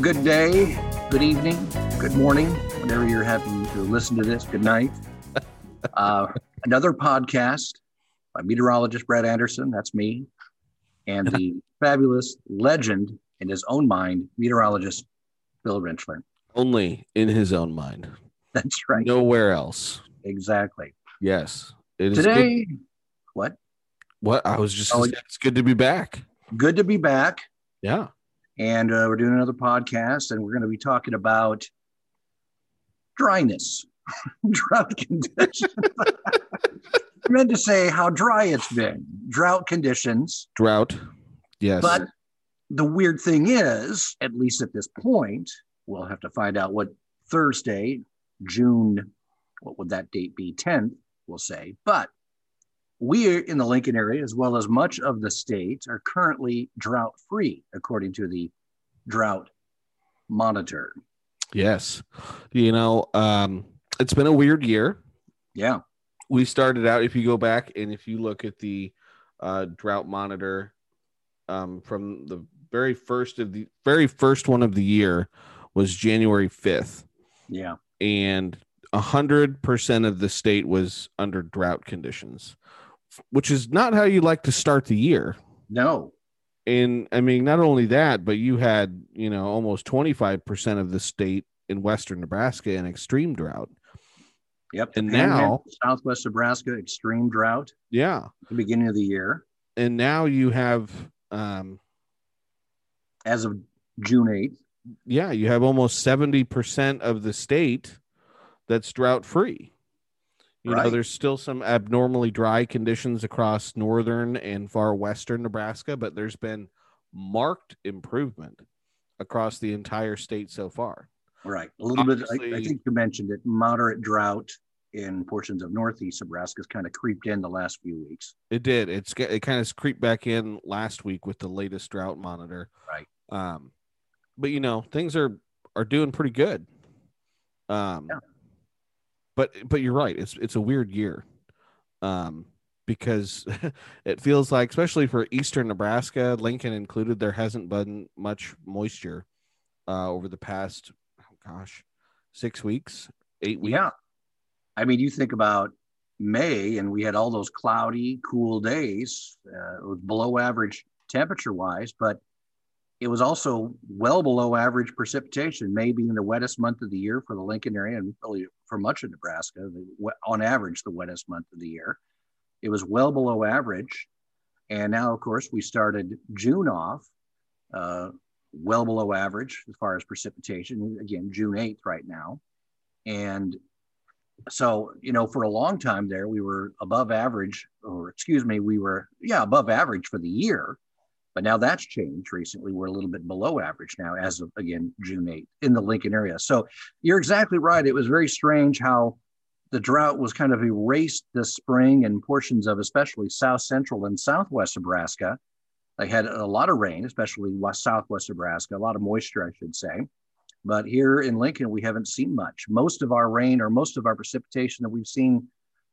good day, good evening, good morning, whenever you're having to listen to this. Good night. Uh, another podcast by meteorologist Brad Anderson. That's me. And the fabulous legend in his own mind, meteorologist Bill Rentschler. Only in his own mind. That's right. Nowhere else. Exactly. Yes. It is Today, what? what I was just Oh, it's good to be back. Good to be back. Yeah. And uh, we're doing another podcast, and we're going to be talking about dryness, drought conditions. I meant to say how dry it's been, drought conditions. Drought. Yes. But the weird thing is, at least at this point, we'll have to find out what Thursday, June, what would that date be? 10th, we'll say. But we in the Lincoln area, as well as much of the state, are currently drought free, according to the drought monitor. yes. You know, um, it's been a weird year. Yeah. we started out if you go back and if you look at the uh, drought monitor um, from the very first of the very first one of the year was january 5th Yeah. and 100% of the state was under drought conditions which is not how you like to start the year No. and i mean not only that but you had you know almost 25% of the state in western nebraska in extreme drought Yep. And now- Southwest Nebraska, extreme drought yeah the beginning of the year. and now you have um As of June 8th. yeah, you have almost 70% of the state that's drought free. You know, there's still some abnormally dry conditions across northern and far western Nebraska, but there's been marked improvement across the entire state so far. Right. A little bit, I, I think you mentioned it, moderate drought in portions of northeast Nebraska has kind of creeped in the last few weeks. It did. It's it kind of creeped back in last week with the latest drought monitor. Right. Um, but you know things are are doing pretty good. Um, Yeah. But but you're right. It's it's a weird year, um, because it feels like, especially for eastern Nebraska, Lincoln included, there hasn't been much moisture uh, over the past, oh gosh, six weeks, eight weeks. Yeah. I mean, you think about May and we had all those cloudy, cool days. Uh, it was below average temperature wise, but it was also well below average precipitation, maybe in the wettest month of the year for the Lincoln area and really for much of Nebraska, on average, the wettest month of the year. It was well below average. And now, of course, we started June off uh, well below average as far as precipitation. Again, June 8th right now. And so, you know, for a long time there, we were above average, or excuse me, we were, yeah, above average for the year. But now that's changed recently. We're a little bit below average now, as of again, June 8th in the Lincoln area. So you're exactly right. It was very strange how the drought was kind of erased this spring in portions of especially south central and southwest Nebraska. They had a lot of rain, especially west southwest Nebraska, a lot of moisture, I should say. But here in Lincoln, we haven't seen much. Most of our rain or most of our precipitation that we've seen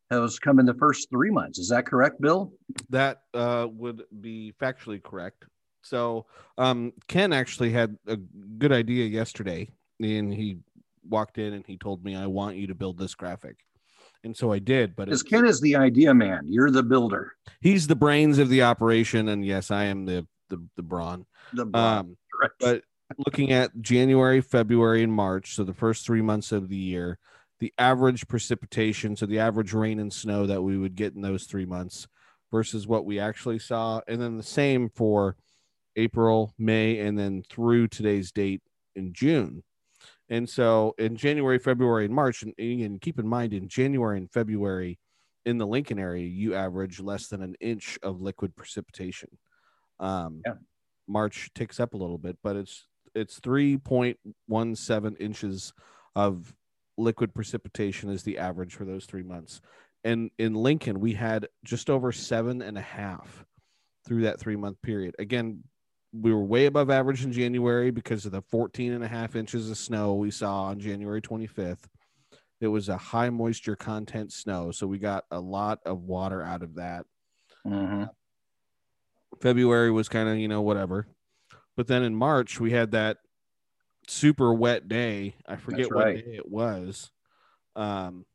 has come in the first three months. Is that correct, Bill? That uh, would be factually correct. So um, Ken actually had a good idea yesterday, and he walked in and he told me, "I want you to build this graphic," and so I did. But Because Ken is the idea man. You're the builder. he's the brains of the operation, and yes, I am the the, the brawn. The Um, correct. but looking at January, February, and March, so the first three months of the year, the average precipitation, so the average rain and snow that we would get in those three months versus what we actually saw, and then the same for April, May, and then through today's date in June. And so in January, February, and March, and, and keep in mind in January and February in the Lincoln area, you average less than an inch of liquid precipitation. Um, Yeah. March ticks up a little bit, but it's it's 3.17 inches of liquid precipitation is the average for those three months. And in Lincoln, we had just over seven and a half through that three month period. Again, we were way above average in January because of the 14 and a half inches of snow we saw on January 25th. It was a high moisture content snow. So we got a lot of water out of that. Mhm. February was kind of, you know, whatever. But then in March, we had that super wet day. I forget That's what day it was. Um,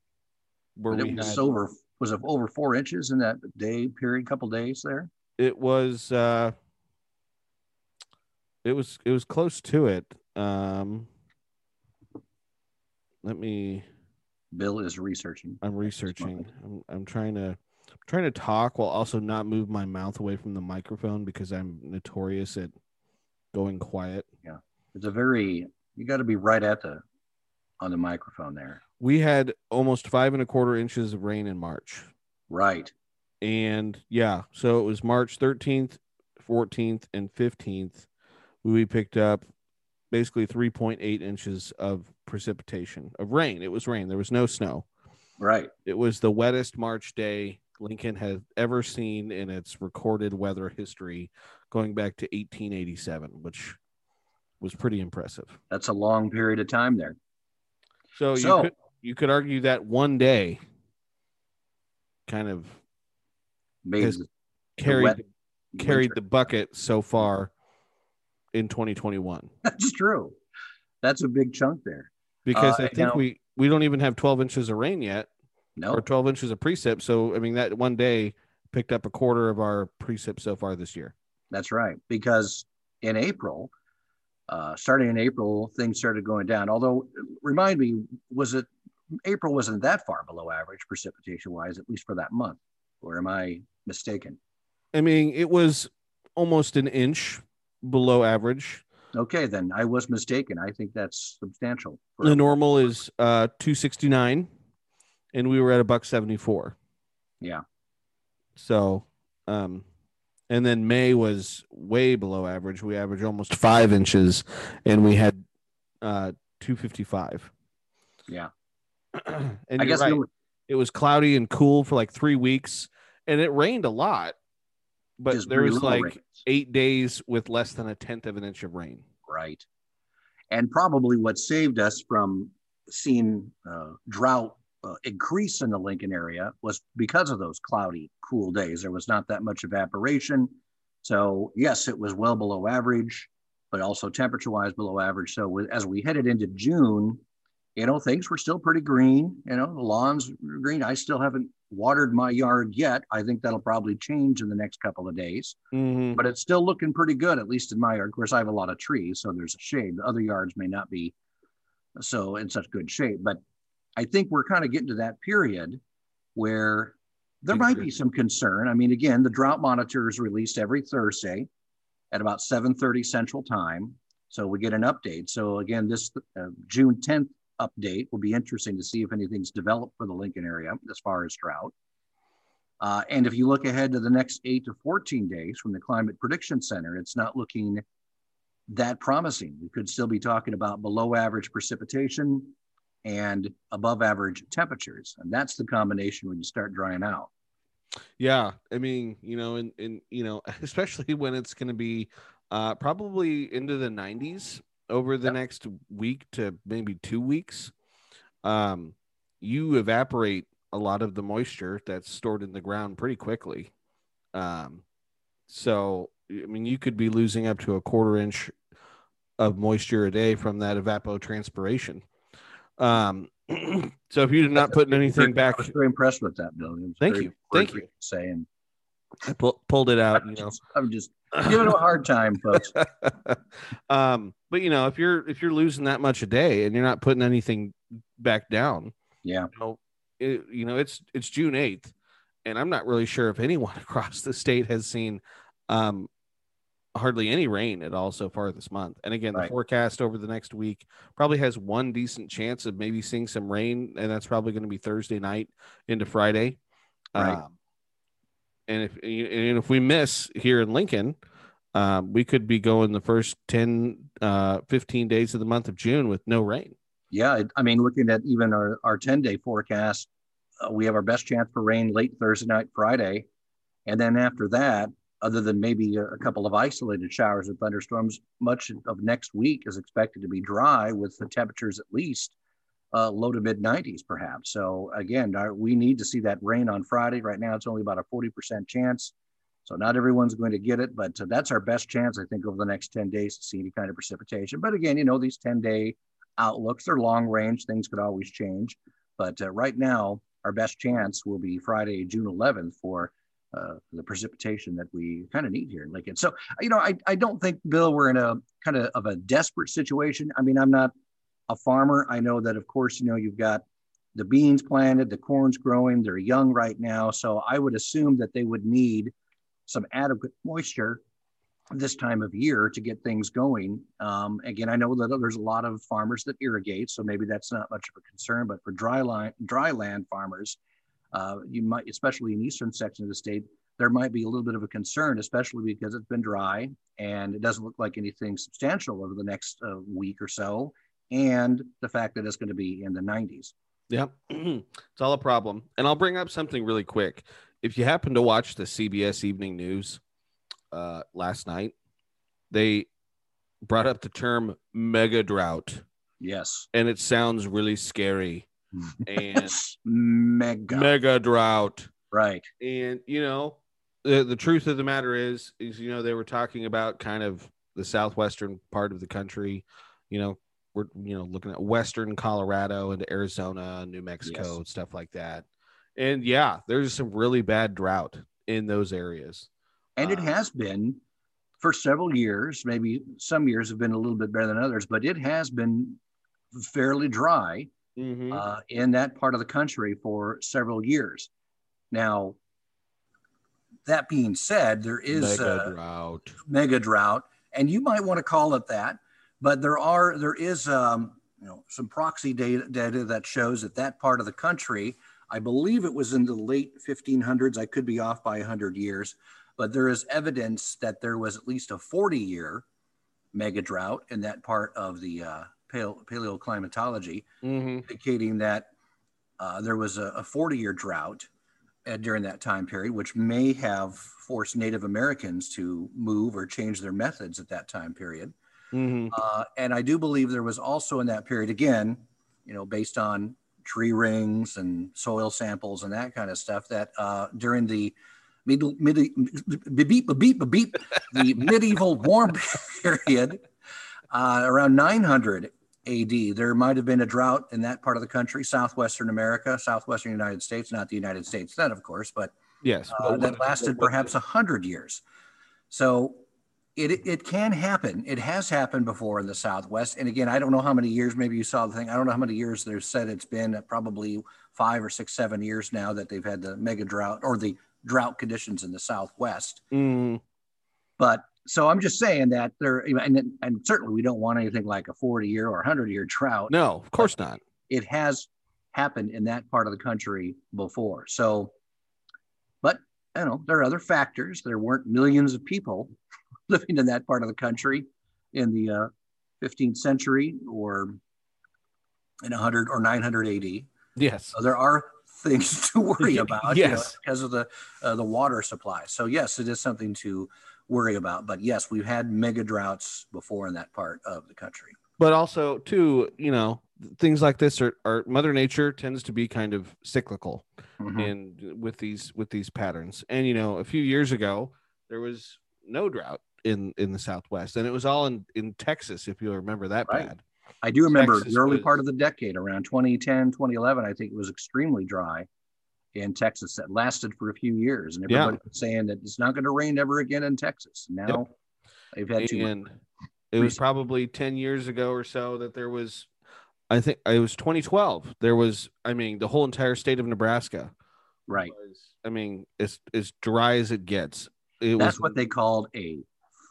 where But we it was had, over was it over four inches in that day period, couple days there. it was uh, it was it was close to it. Um, let me. Bill is researching. I'm researching. I'm I'm trying to I'm trying to talk while also not move my mouth away from the microphone because I'm notorious at going quiet. It's a very you got to be right at the on the microphone there. We had almost five and a quarter inches of rain in March. Right. And yeah, so it was March 13th, 14th, and 15th. We picked up basically 3.8 inches of precipitation of rain. It was rain. There was no snow. Right. It was the wettest March day Lincoln had ever seen in its recorded weather history, going back to 1887, which was pretty impressive. That's a long period of time there. So, So- you could you could argue that one day kind of Has- the carried wet carried winter. the bucket so far in 2021 That's true. That's a big chunk there. because Uh, I think now- we we don't even have 12 inches of rain yet No, or 12 inches of precip. So I mean that one day picked up a quarter of our precip so far this year. that's right. Because in April, uh, starting in April, things started going down. Although, remind me, was it April wasn't that far below average precipitation wise, at least for that month? Or am I mistaken? I mean it was almost an inch below average. Okay, then I was mistaken. I think that's substantial. The normal is uh 269 and we were at a buck 74. Yeah. So, um, and then May was way below average. We averaged almost five inches, and we had uh 255. Yeah. and I guess right. it was it was cloudy and cool for like three weeks, and it rained a lot, but just there was like rains. eight days with less than a tenth of an inch of rain. right. And probably what saved us from seeing uh, drought uh, increase in the Lincoln area was because of those cloudy, cool days. There was not that much evaporation. So, yes, it was well below average, but also temperature wise below average. So, as we headed into June, you know, things were still pretty green. You know, the lawns were green. I still haven't watered my yard yet. I think that'll probably change in the next couple of days Mm-hmm. but it's still looking pretty good, at least in my yard. Of course, I have a lot of trees, so there's a shade. The other yards may not be so in such good shape, but I think we're kind of getting to that period where there might be some concern. I mean, again, the drought monitor is released every Thursday at about 7:30 Central Time, so we get an update. So again, this uh, June 10th update will be interesting to see if anything's developed for the Lincoln area as far as drought. Uh, and if you look ahead to the next eight to 14 days from the Climate Prediction Center, it's not looking that promising. We could still be talking about below average precipitation and above average temperatures. And that's the combination when you start drying out. Yeah, I mean, you know, and and you know, especially when it's going to be uh, probably into the 90s over the Yep. next week to maybe two weeks. Um, you evaporate a lot of the moisture that's stored in the ground pretty quickly. Um, so I mean, you could be losing up to a quarter inch of moisture a day from that evapotranspiration. Um, so if you're not putting anything back, I was very impressed with that, Bill. It was Thank you. Thank you. to Say, and I pull, pulled it out. You I'm know, just, I'm just giving them a hard time, folks. um, but you know, if you're if you're losing that much a day and you're not putting anything back down, Yeah. you know, it, you know, it's it's June eighth, and I'm not really sure if anyone across the state has seen um, hardly any rain at all so far this month. And again, the forecast over the next week probably has one decent chance of maybe seeing some rain, and that's probably going to be Thursday night into Friday. Right. Um, and if and if we miss here in Lincoln, um, we could be going the first 10, uh, 15 days of the month of June with no rain. Yeah, I mean, looking at even our, our 10 day forecast, uh, we have our best chance for rain late Thursday night, Friday. And then after that, other than maybe a, couple of isolated showers and thunderstorms, much of next week is expected to be dry with the temperatures at least uh, low to mid 90s, perhaps. So, again, our, we need to see that rain on Friday. Right now, it's only about a 40% chance. So not everyone's going to get it, but uh, that's our best chance, I think, over the next 10 days to see any kind of precipitation. But again, you know, these 10 day outlooks, they're long range, things could always change. But uh, right now, our best chance will be Friday, June 11th for uh, the precipitation that we kind of need here in Lincoln. So, you know, I, I don't think, Bill, we're in a kind of, of a desperate situation. I mean, I'm not a farmer. I know that, of course, you know, you've got the beans planted, the corn's growing, they're young right now. So I would assume that they would need some adequate moisture this time of year to get things going. Um, again, I know that there's a lot of farmers that irrigate, so maybe that's not much of a concern. But for dry line, dry land farmers, uh, you might, especially in eastern section of the state, there might be a little bit of a concern, especially because it's been dry and it doesn't look like anything substantial over the next uh, week or so, and the fact that it's going to be in the 90s. Yeah, it's all a problem. And I'll bring up something really quick. If you happen to watch the CBS Evening News uh, last night, they brought up the term mega drought. Yes. And it sounds really scary. And mega mega drought. Right. And you know, the the truth of the matter is is you know they were talking about kind of the southwestern part of the country, you know, we're you know looking at western Colorado and Arizona, New Mexico, yes. stuff like that. And yeah, there's some really bad drought in those areas. And it uh, has been for several years. Maybe some years have been a little bit better than others, but it has been fairly dry mm-hmm. uh, in that part of the country for several years. Now, that being said, there is mega a drought. mega drought, and you might want to call it that. But there are there is um, you know some proxy data, data that shows that that part of the country, I believe it was in the late 1500s. I could be off by 100 years, but there is evidence that there was at least a 40 year mega drought in that part of the uh, paleo, paleoclimatology, mm-hmm. indicating that uh, there was a, a 40 year drought uh, during that time period, which may have forced Native Americans to move or change their methods at that time period. Mm-hmm. Uh, and I do believe there was also in that period, again, you know, based on tree rings and soil samples and that kind of stuff, that uh, during the middle, mid, beep, beep, beep, the medieval warm period, uh, around 900 AD, there might have been a drought in that part of the country, southwestern America, southwestern United States, not the United States then, of course, but yes, uh, that lasted perhaps a hundred years. So it, it can happen. It has happened before in the Southwest. And again, I don't know how many years, maybe you saw the thing. I don't know how many years they've said it's been probably five or six, seven years now that they've had the mega drought or the drought conditions in the Southwest. Mm. But so I'm just saying that there, and, and certainly we don't want anything like a 40 year or 100 year drought. No, of course not. It has happened in that part of the country before. So, but you know, there are other factors. There weren't millions of people living in that part of the country in the uh, 15th century or in 100 or 900 AD. Yes. So there are things to worry about yes. You know, because of the uh, the water supply. So yes, it is something to worry about. But yes, we've had mega droughts before in that part of the country. But also, too, you know, things like this are, are Mother Nature tends to be kind of cyclical, mm-hmm. and with these with these patterns. And you know, a few years ago, there was no drought in in the southwest and it was all in in texas if you remember that right. bad i do remember texas the early was, part of the decade around 2010 2011 i think it was extremely dry in texas that lasted for a few years and everybody yeah. was saying that it's not going to rain ever again in texas now yep. they've had and it was probably 10 years ago or so that there was i think it was 2012 there was i mean the whole entire state of nebraska right was, i mean as as dry as it gets it that's was, what they called a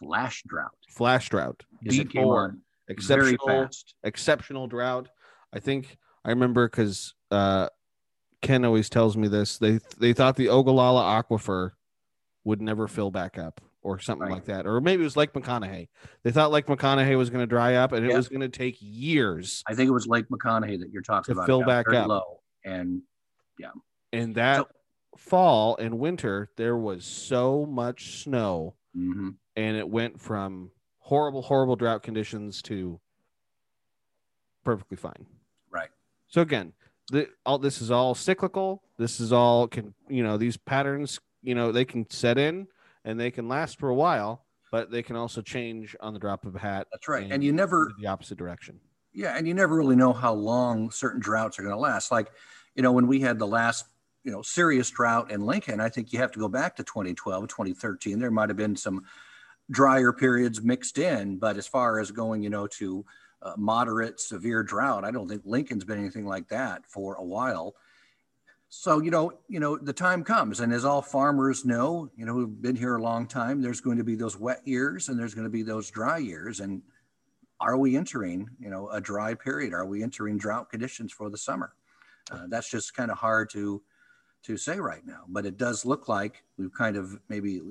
flash drought. Flash drought. D4. Exceptional, exceptional drought. I think I remember because uh, Ken always tells me this. They they thought the Ogallala Aquifer would never fill back up or something right. like that. Or maybe it was Lake McConaughy. They thought Lake McConaughy was going to dry up and it was going to take years. I think it was Lake McConaughy that you're talking to about. fill back up. Low. And yeah. And that so, fall and winter, there was so much snow mm-hmm and it went from horrible, horrible drought conditions to perfectly fine. Right. So again, the, all this is all cyclical. This is all can you know these patterns you know they can set in and they can last for a while, but they can also change on the drop of a hat. That's right. And you never the opposite direction. Yeah, and you never really know how long certain droughts are going to last. Like, you know, when we had the last, you know, serious drought in Lincoln, I think you have to go back to 2012, 2013. There might have been some drier periods mixed in, but as far as going, you know, to uh, moderate, severe drought, I don't think Lincoln's been anything like that for a while. So you know, you know, the time comes, and as all farmers know, you know, who've been here a long time, there's going to be those wet years and there's going to be those dry years. And are we entering, you know, a dry period? Are we entering drought conditions for the summer? Uh, that's just kind of hard to to say right now. But it does look like we've kind of maybe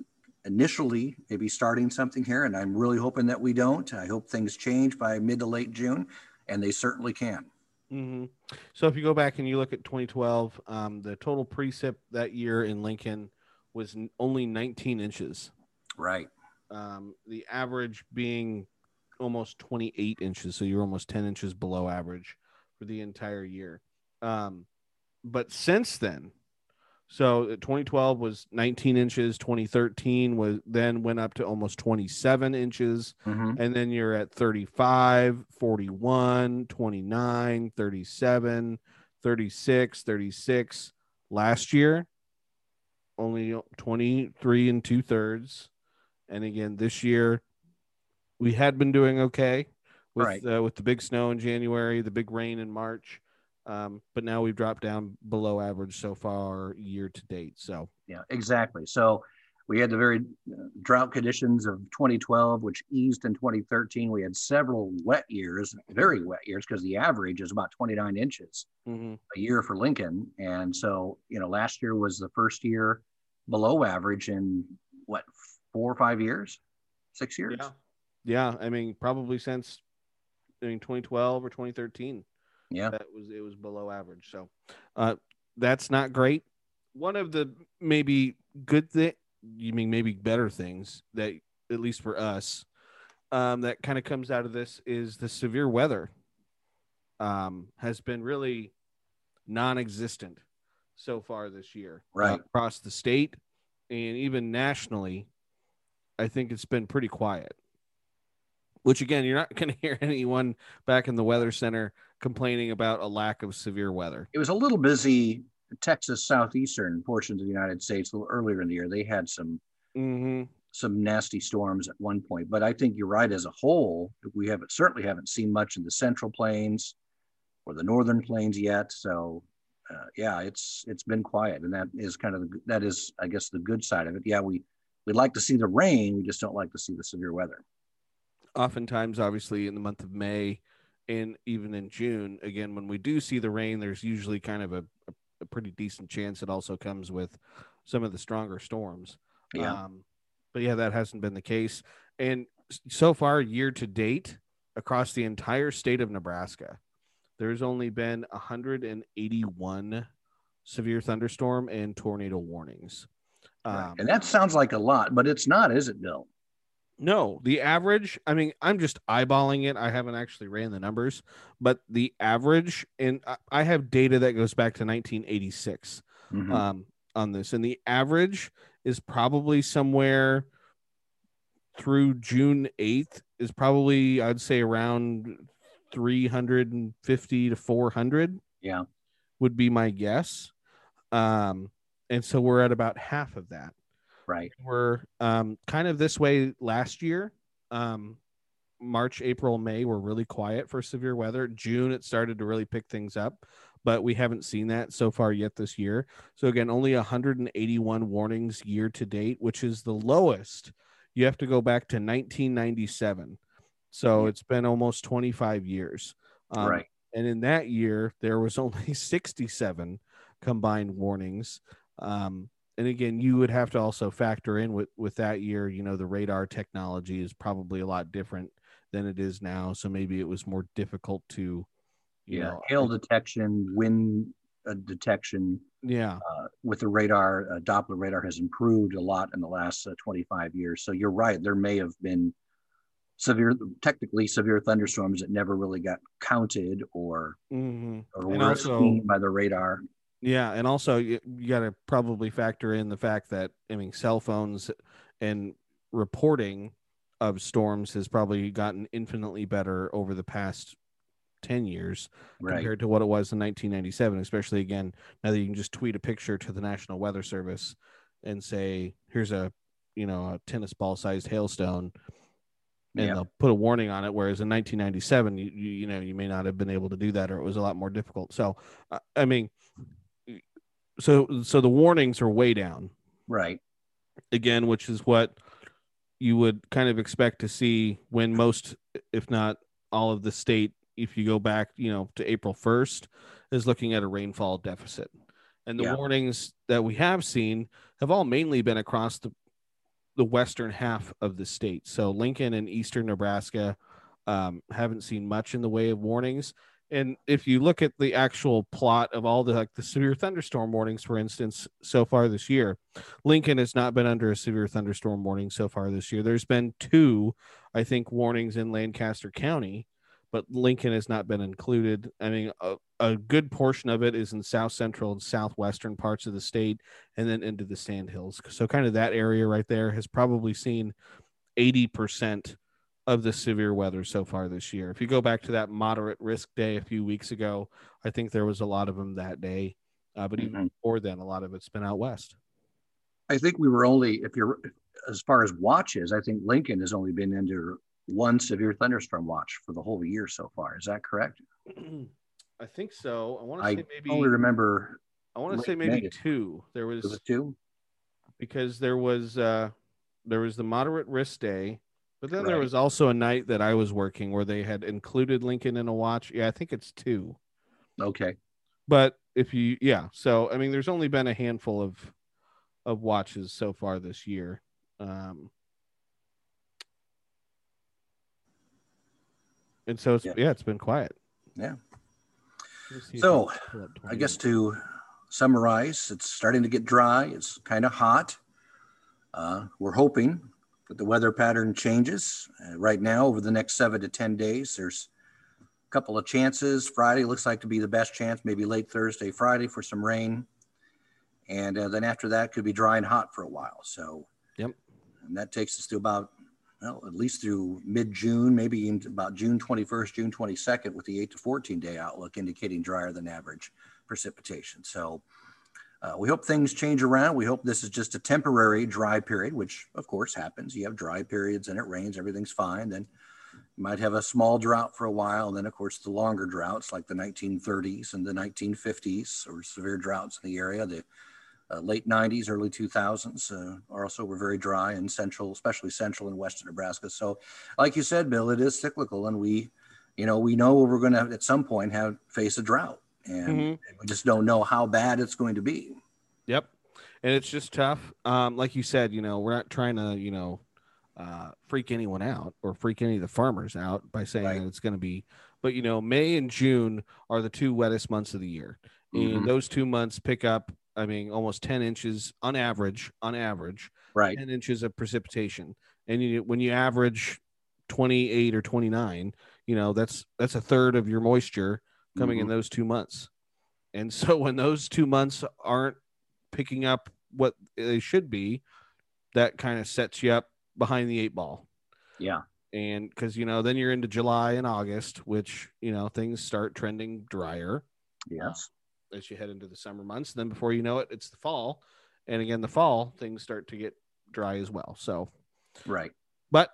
initially maybe starting something here, and I'm really hoping that we don't. I hope things change by mid to late June, and they certainly can. Mm-hmm. So if you go back and you look at 2012, um, the total precip that year in Lincoln was only 19 inches. Right. Um, the average being almost 28 inches, so you're almost 10 inches below average for the entire year. Um, but since then, so uh, 2012 was 19 inches. 2013 was then went up to almost 27 inches. Mm-hmm. And then you're at 35, 41, 29, 37, 36, 36. Last year, only 23 and two thirds. And again, this year, we had been doing okay with Right. uh, with the big snow in January, the big rain in March. Um, but now we've dropped down below average so far year to date. So Yeah, exactly. So we had the very uh, drought conditions of 2012, which eased in 2013. We had several wet years, very wet years, because the average is about 29 inches mhm. a year for Lincoln. And so, you know, last year was the first year below average in what, four or five years, six years? Yeah. Yeah, I mean, probably since I mean 2012 or 2013, Yeah. that was it was below average. So, uh, that's not great. One of the maybe good thing, you mean maybe better things that at least for us, um, that kind of comes out of this is the severe weather. Um, has been really non-existent so far this year, uh, Right. across the state and even nationally. I think it's been pretty quiet which again you're not going to hear anyone back in the weather center complaining about a lack of severe weather It was a little busy Texas southeastern portions of the United States a little earlier in the year. They had some mm-hmm. some nasty storms at one point. But I think you're right. As a whole, we haven't certainly haven't seen much in the Central Plains or the Northern Plains yet. So, uh, yeah, it's it's been quiet, and that is kind of the, that is, I guess, the good side of it. Yeah, we we'd like to see the rain. We just don't like to see the severe weather. oftentimes obviously in the month of may and even in june again when we do see the rain there's usually kind of a, a, pretty decent chance it also comes with some of the stronger storms Yeah. um, but yeah that hasn't been the case and so far year to date across the entire state of nebraska there's only been 181 severe thunderstorm and tornado warnings um, and that sounds like a lot, but it's not, is it, Bill? No, the average, I mean, I'm just eyeballing it. I haven't actually ran the numbers, but the average, and I- have data that goes back to 1986 Mhm. um, on this, and the average is probably somewhere through June 8th, is probably, I'd say, around 350 to 400 yeah. would be my guess. Um, and so we're at about half of that Right. were um, kind of this way last year. Um, March, April, May were really quiet for severe weather. June, it started to really pick things up, but we haven't seen that so far yet this year. So, again, only 181 warnings year to date, which is the lowest. You have to go back to 1997. So, it's been almost 25 years. Um, right. and in that year there was only 67 combined warnings um, and again you would have to also factor in with with that year you know the radar technology is probably a lot different than it is now so maybe it was more difficult to you Yeah. know Hail detection, wind uh, detection, yeah uh, with the radar, uh, Doppler radar has improved a lot in the last uh, 25 years. So you're right. There may have been severe, technically severe thunderstorms that never really got counted or, hmm or And were also- seen by the radar. Yeah, and also you, you got to probably factor in the fact that I mean, cell phones and reporting of storms has probably gotten infinitely better over the past 10 years Right. compared to what it was in 1997 especially again now that you can just tweet a picture to the national weather service and say here's a you know a tennis ball sized hailstone and Yeah. they'll put a warning on it whereas in 1997 you, you you know you may not have been able to do that or it was a lot more difficult so uh, i mean so so the warnings are way down Right. again, which is what you would kind of expect to see when most, if not all of the state, if you go back, you know, to April 1st, is looking at a rainfall deficit. And the Yeah. warnings that we have seen have all mainly been across the the western half of the state. So Lincoln and eastern Nebraska um, haven't seen much in the way of warnings. And if you look at the actual plot of all the like the severe thunderstorm warnings, for instance, so far this year, Lincoln has not been under a severe thunderstorm warning so far this year. There's been two, I think, warnings in Lancaster County, but Lincoln has not been included. I mean, a, a good portion of it is in south central and southwestern parts of the state and then into the sandhills. So, kind of that area right there has probably seen 80% of the severe weather so far this year. If you go back to that moderate risk day a few weeks ago, I think there was a lot of them that day. Uh, but even Mhm. before then, a lot of it's been out west. I think we were only, if you're, as far as watches, I think Lincoln has only been under one severe thunderstorm watch for the whole year so far. Is that correct? I think so. I want to say maybe only remember, I want to say maybe May. two. There was was two? because there was uh there was the moderate risk day, but then there was also a night that I was working where they had included Lincoln in a watch. Yeah, I think it's two. Okay. But if you yeah, so I mean there's only been a handful of of watches so far this year. Um and so it's Yeah. yeah, it's been quiet. Yeah. Let me see if So, I can pull up I guess to summarize, it's starting to get dry. It's kind of hot. Uh, we're hoping that the weather pattern changes. Uh, right now, over the next seven to 10 days, there's a couple of chances. Friday looks like to be the best chance, maybe late Thursday, Friday for some rain. And uh, then after that, could be dry and hot for a while. So, Yep. And that takes us to about, well, at least through mid June, maybe into about June 21st, June 22nd, with the 8 to 14 day outlook indicating drier than average precipitation. So uh, we hope things change around. We hope this is just a temporary dry period, which of course happens. You have dry periods and it rains, everything's fine. Then you might have a small drought for a while. And then, of course, the longer droughts like the 1930s and the 1950s or severe droughts in the area. The uh, late 90s, early 2000s uh, also were very dry in central, especially central and western Nebraska. So, like you said, Bill, it is cyclical, and we, you know, we know we're going to at some point have face a drought, and Mhm. we just don't know how bad it's going to be. Yep. And it's just tough. Um, like you said, you know, we're not trying to, you know, uh, freak anyone out or freak any of the farmers out by saying Right. that it's going to be, but you know, May and June are the two wettest months of the year. Mhm. And those two months pick up, I mean, almost 10 inches on average, on average, Right. 10 inches of precipitation. And you, when you average 28 or 29, you know, that's, that's a third of your moisture coming in Mhm. those two months. And so when those two months aren't picking up what they should be, that kind of sets you up behind the eight ball. Yeah. And because, you know, then you're into July and August, which, you know, things start trending drier Yes. as you head into the summer months. Then before you know it, it's the fall. And again, the fall, things start to get dry as well. So, Right. but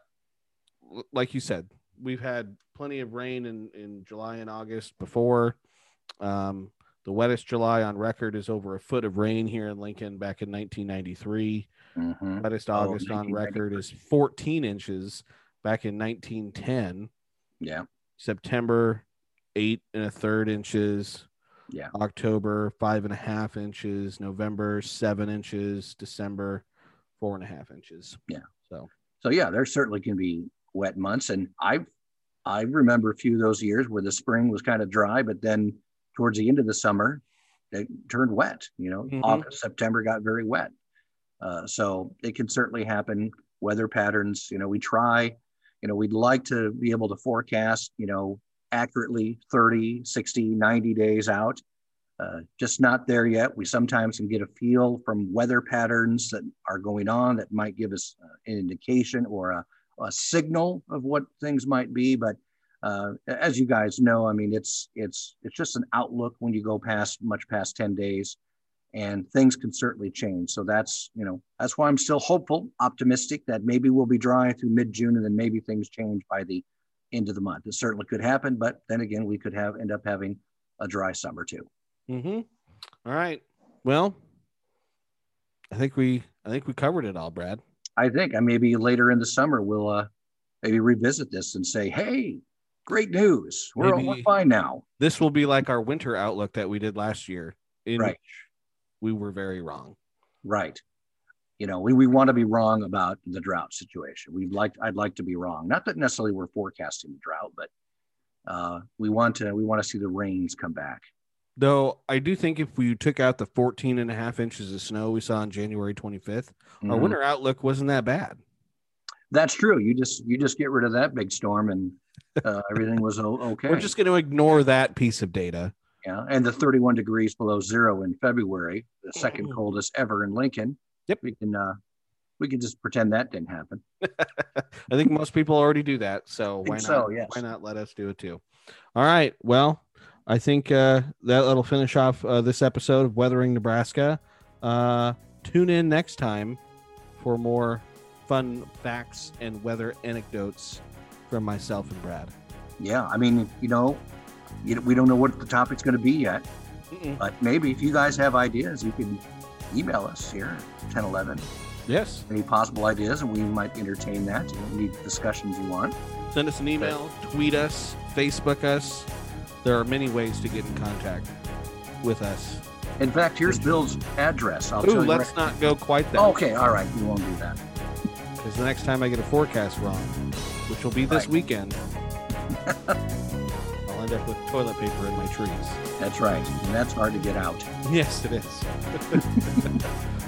like you said, we've had plenty of rain in, in July and August before. Um, the wettest July on record is over a foot of rain here in Lincoln back in 1993. Mhm. Wettest Oh, August on record is 14 inches back in 1910. Yeah. September, eight and a third inches. Yeah. October, five and a half inches. November, seven inches. December, four and a half inches. Yeah. So, So yeah, there certainly can be wet months, and I I remember a few of those years where the spring was kind of dry, but then towards the end of the summer, it turned wet. You know, Mhm. August, September got very wet. Uh, so it can certainly happen. Weather patterns, you know, we try, you know, we'd like to be able to forecast, you know, accurately 30, 60, 90 days out. uh, just not there yet. We sometimes can get a feel from weather patterns that are going on that might give us uh, an indication or a, a, signal of what things might be. But uh, as you guys know, I mean, it's it's it's just an outlook when you go past much past ten days, and things can certainly change. So that's you know that's why I'm still hopeful, optimistic that maybe we'll be dry through mid June, and then maybe things change by the end of the month. It certainly could happen, but then again, we could have end up having a dry summer too. Mm-hmm. All right. Well, I think we I think we covered it all, Brad. I think I maybe later in the summer we'll uh maybe revisit this and say, hey, great news. We're, we're fine now. This will be like our winter outlook that we did last year, in right. which we were very wrong. Right. You know, we, we want to be wrong about the drought situation. We'd like I'd like to be wrong. Not that necessarily we're forecasting the drought, but uh, we want to we want to see the rains come back. Though I do think if we took out the 14 and a half inches of snow we saw on January 25th, mm-hmm. our winter outlook wasn't that bad. That's true. You just you just get rid of that big storm and uh, everything was okay. We're just going to ignore that piece of data. Yeah, and the 31 degrees below zero in February, the second coldest ever in Lincoln. Yep, we can uh, we can just pretend that didn't happen. I think most people already do that, so why not? So, yes. Why not let us do it too? All right. Well, I think uh, that'll finish off uh, this episode of Weathering Nebraska. Uh, tune in next time for more fun facts and weather anecdotes from myself and Brad. Yeah, I mean, you know, we don't know what the topic's going to be yet, Mm-mm. but maybe if you guys have ideas, you can email us here, 1011. Yes. Any possible ideas, and we might entertain that. Any discussions you want. Send us an email, tweet us, Facebook us there are many ways to get in contact with us. In fact, here's Bill's address. I'll Ooh, let's right. not go quite that. Okay, all right, we won't do that. Because the next time I get a forecast wrong, which will be this right. weekend, I'll end up with toilet paper in my trees. That's right, and that's hard to get out. Yes, it is.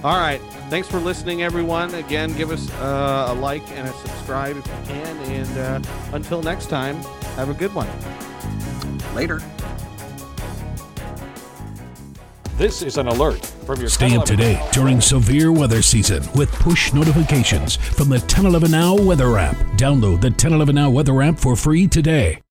all right, thanks for listening, everyone. Again, give us uh, a like and a subscribe if you can, and uh, until next time, have a good one. Later. This is an alert from your Stay up to date during severe weather season with push notifications from the 1011 Now weather app. Download the 1011 Now weather app for free today.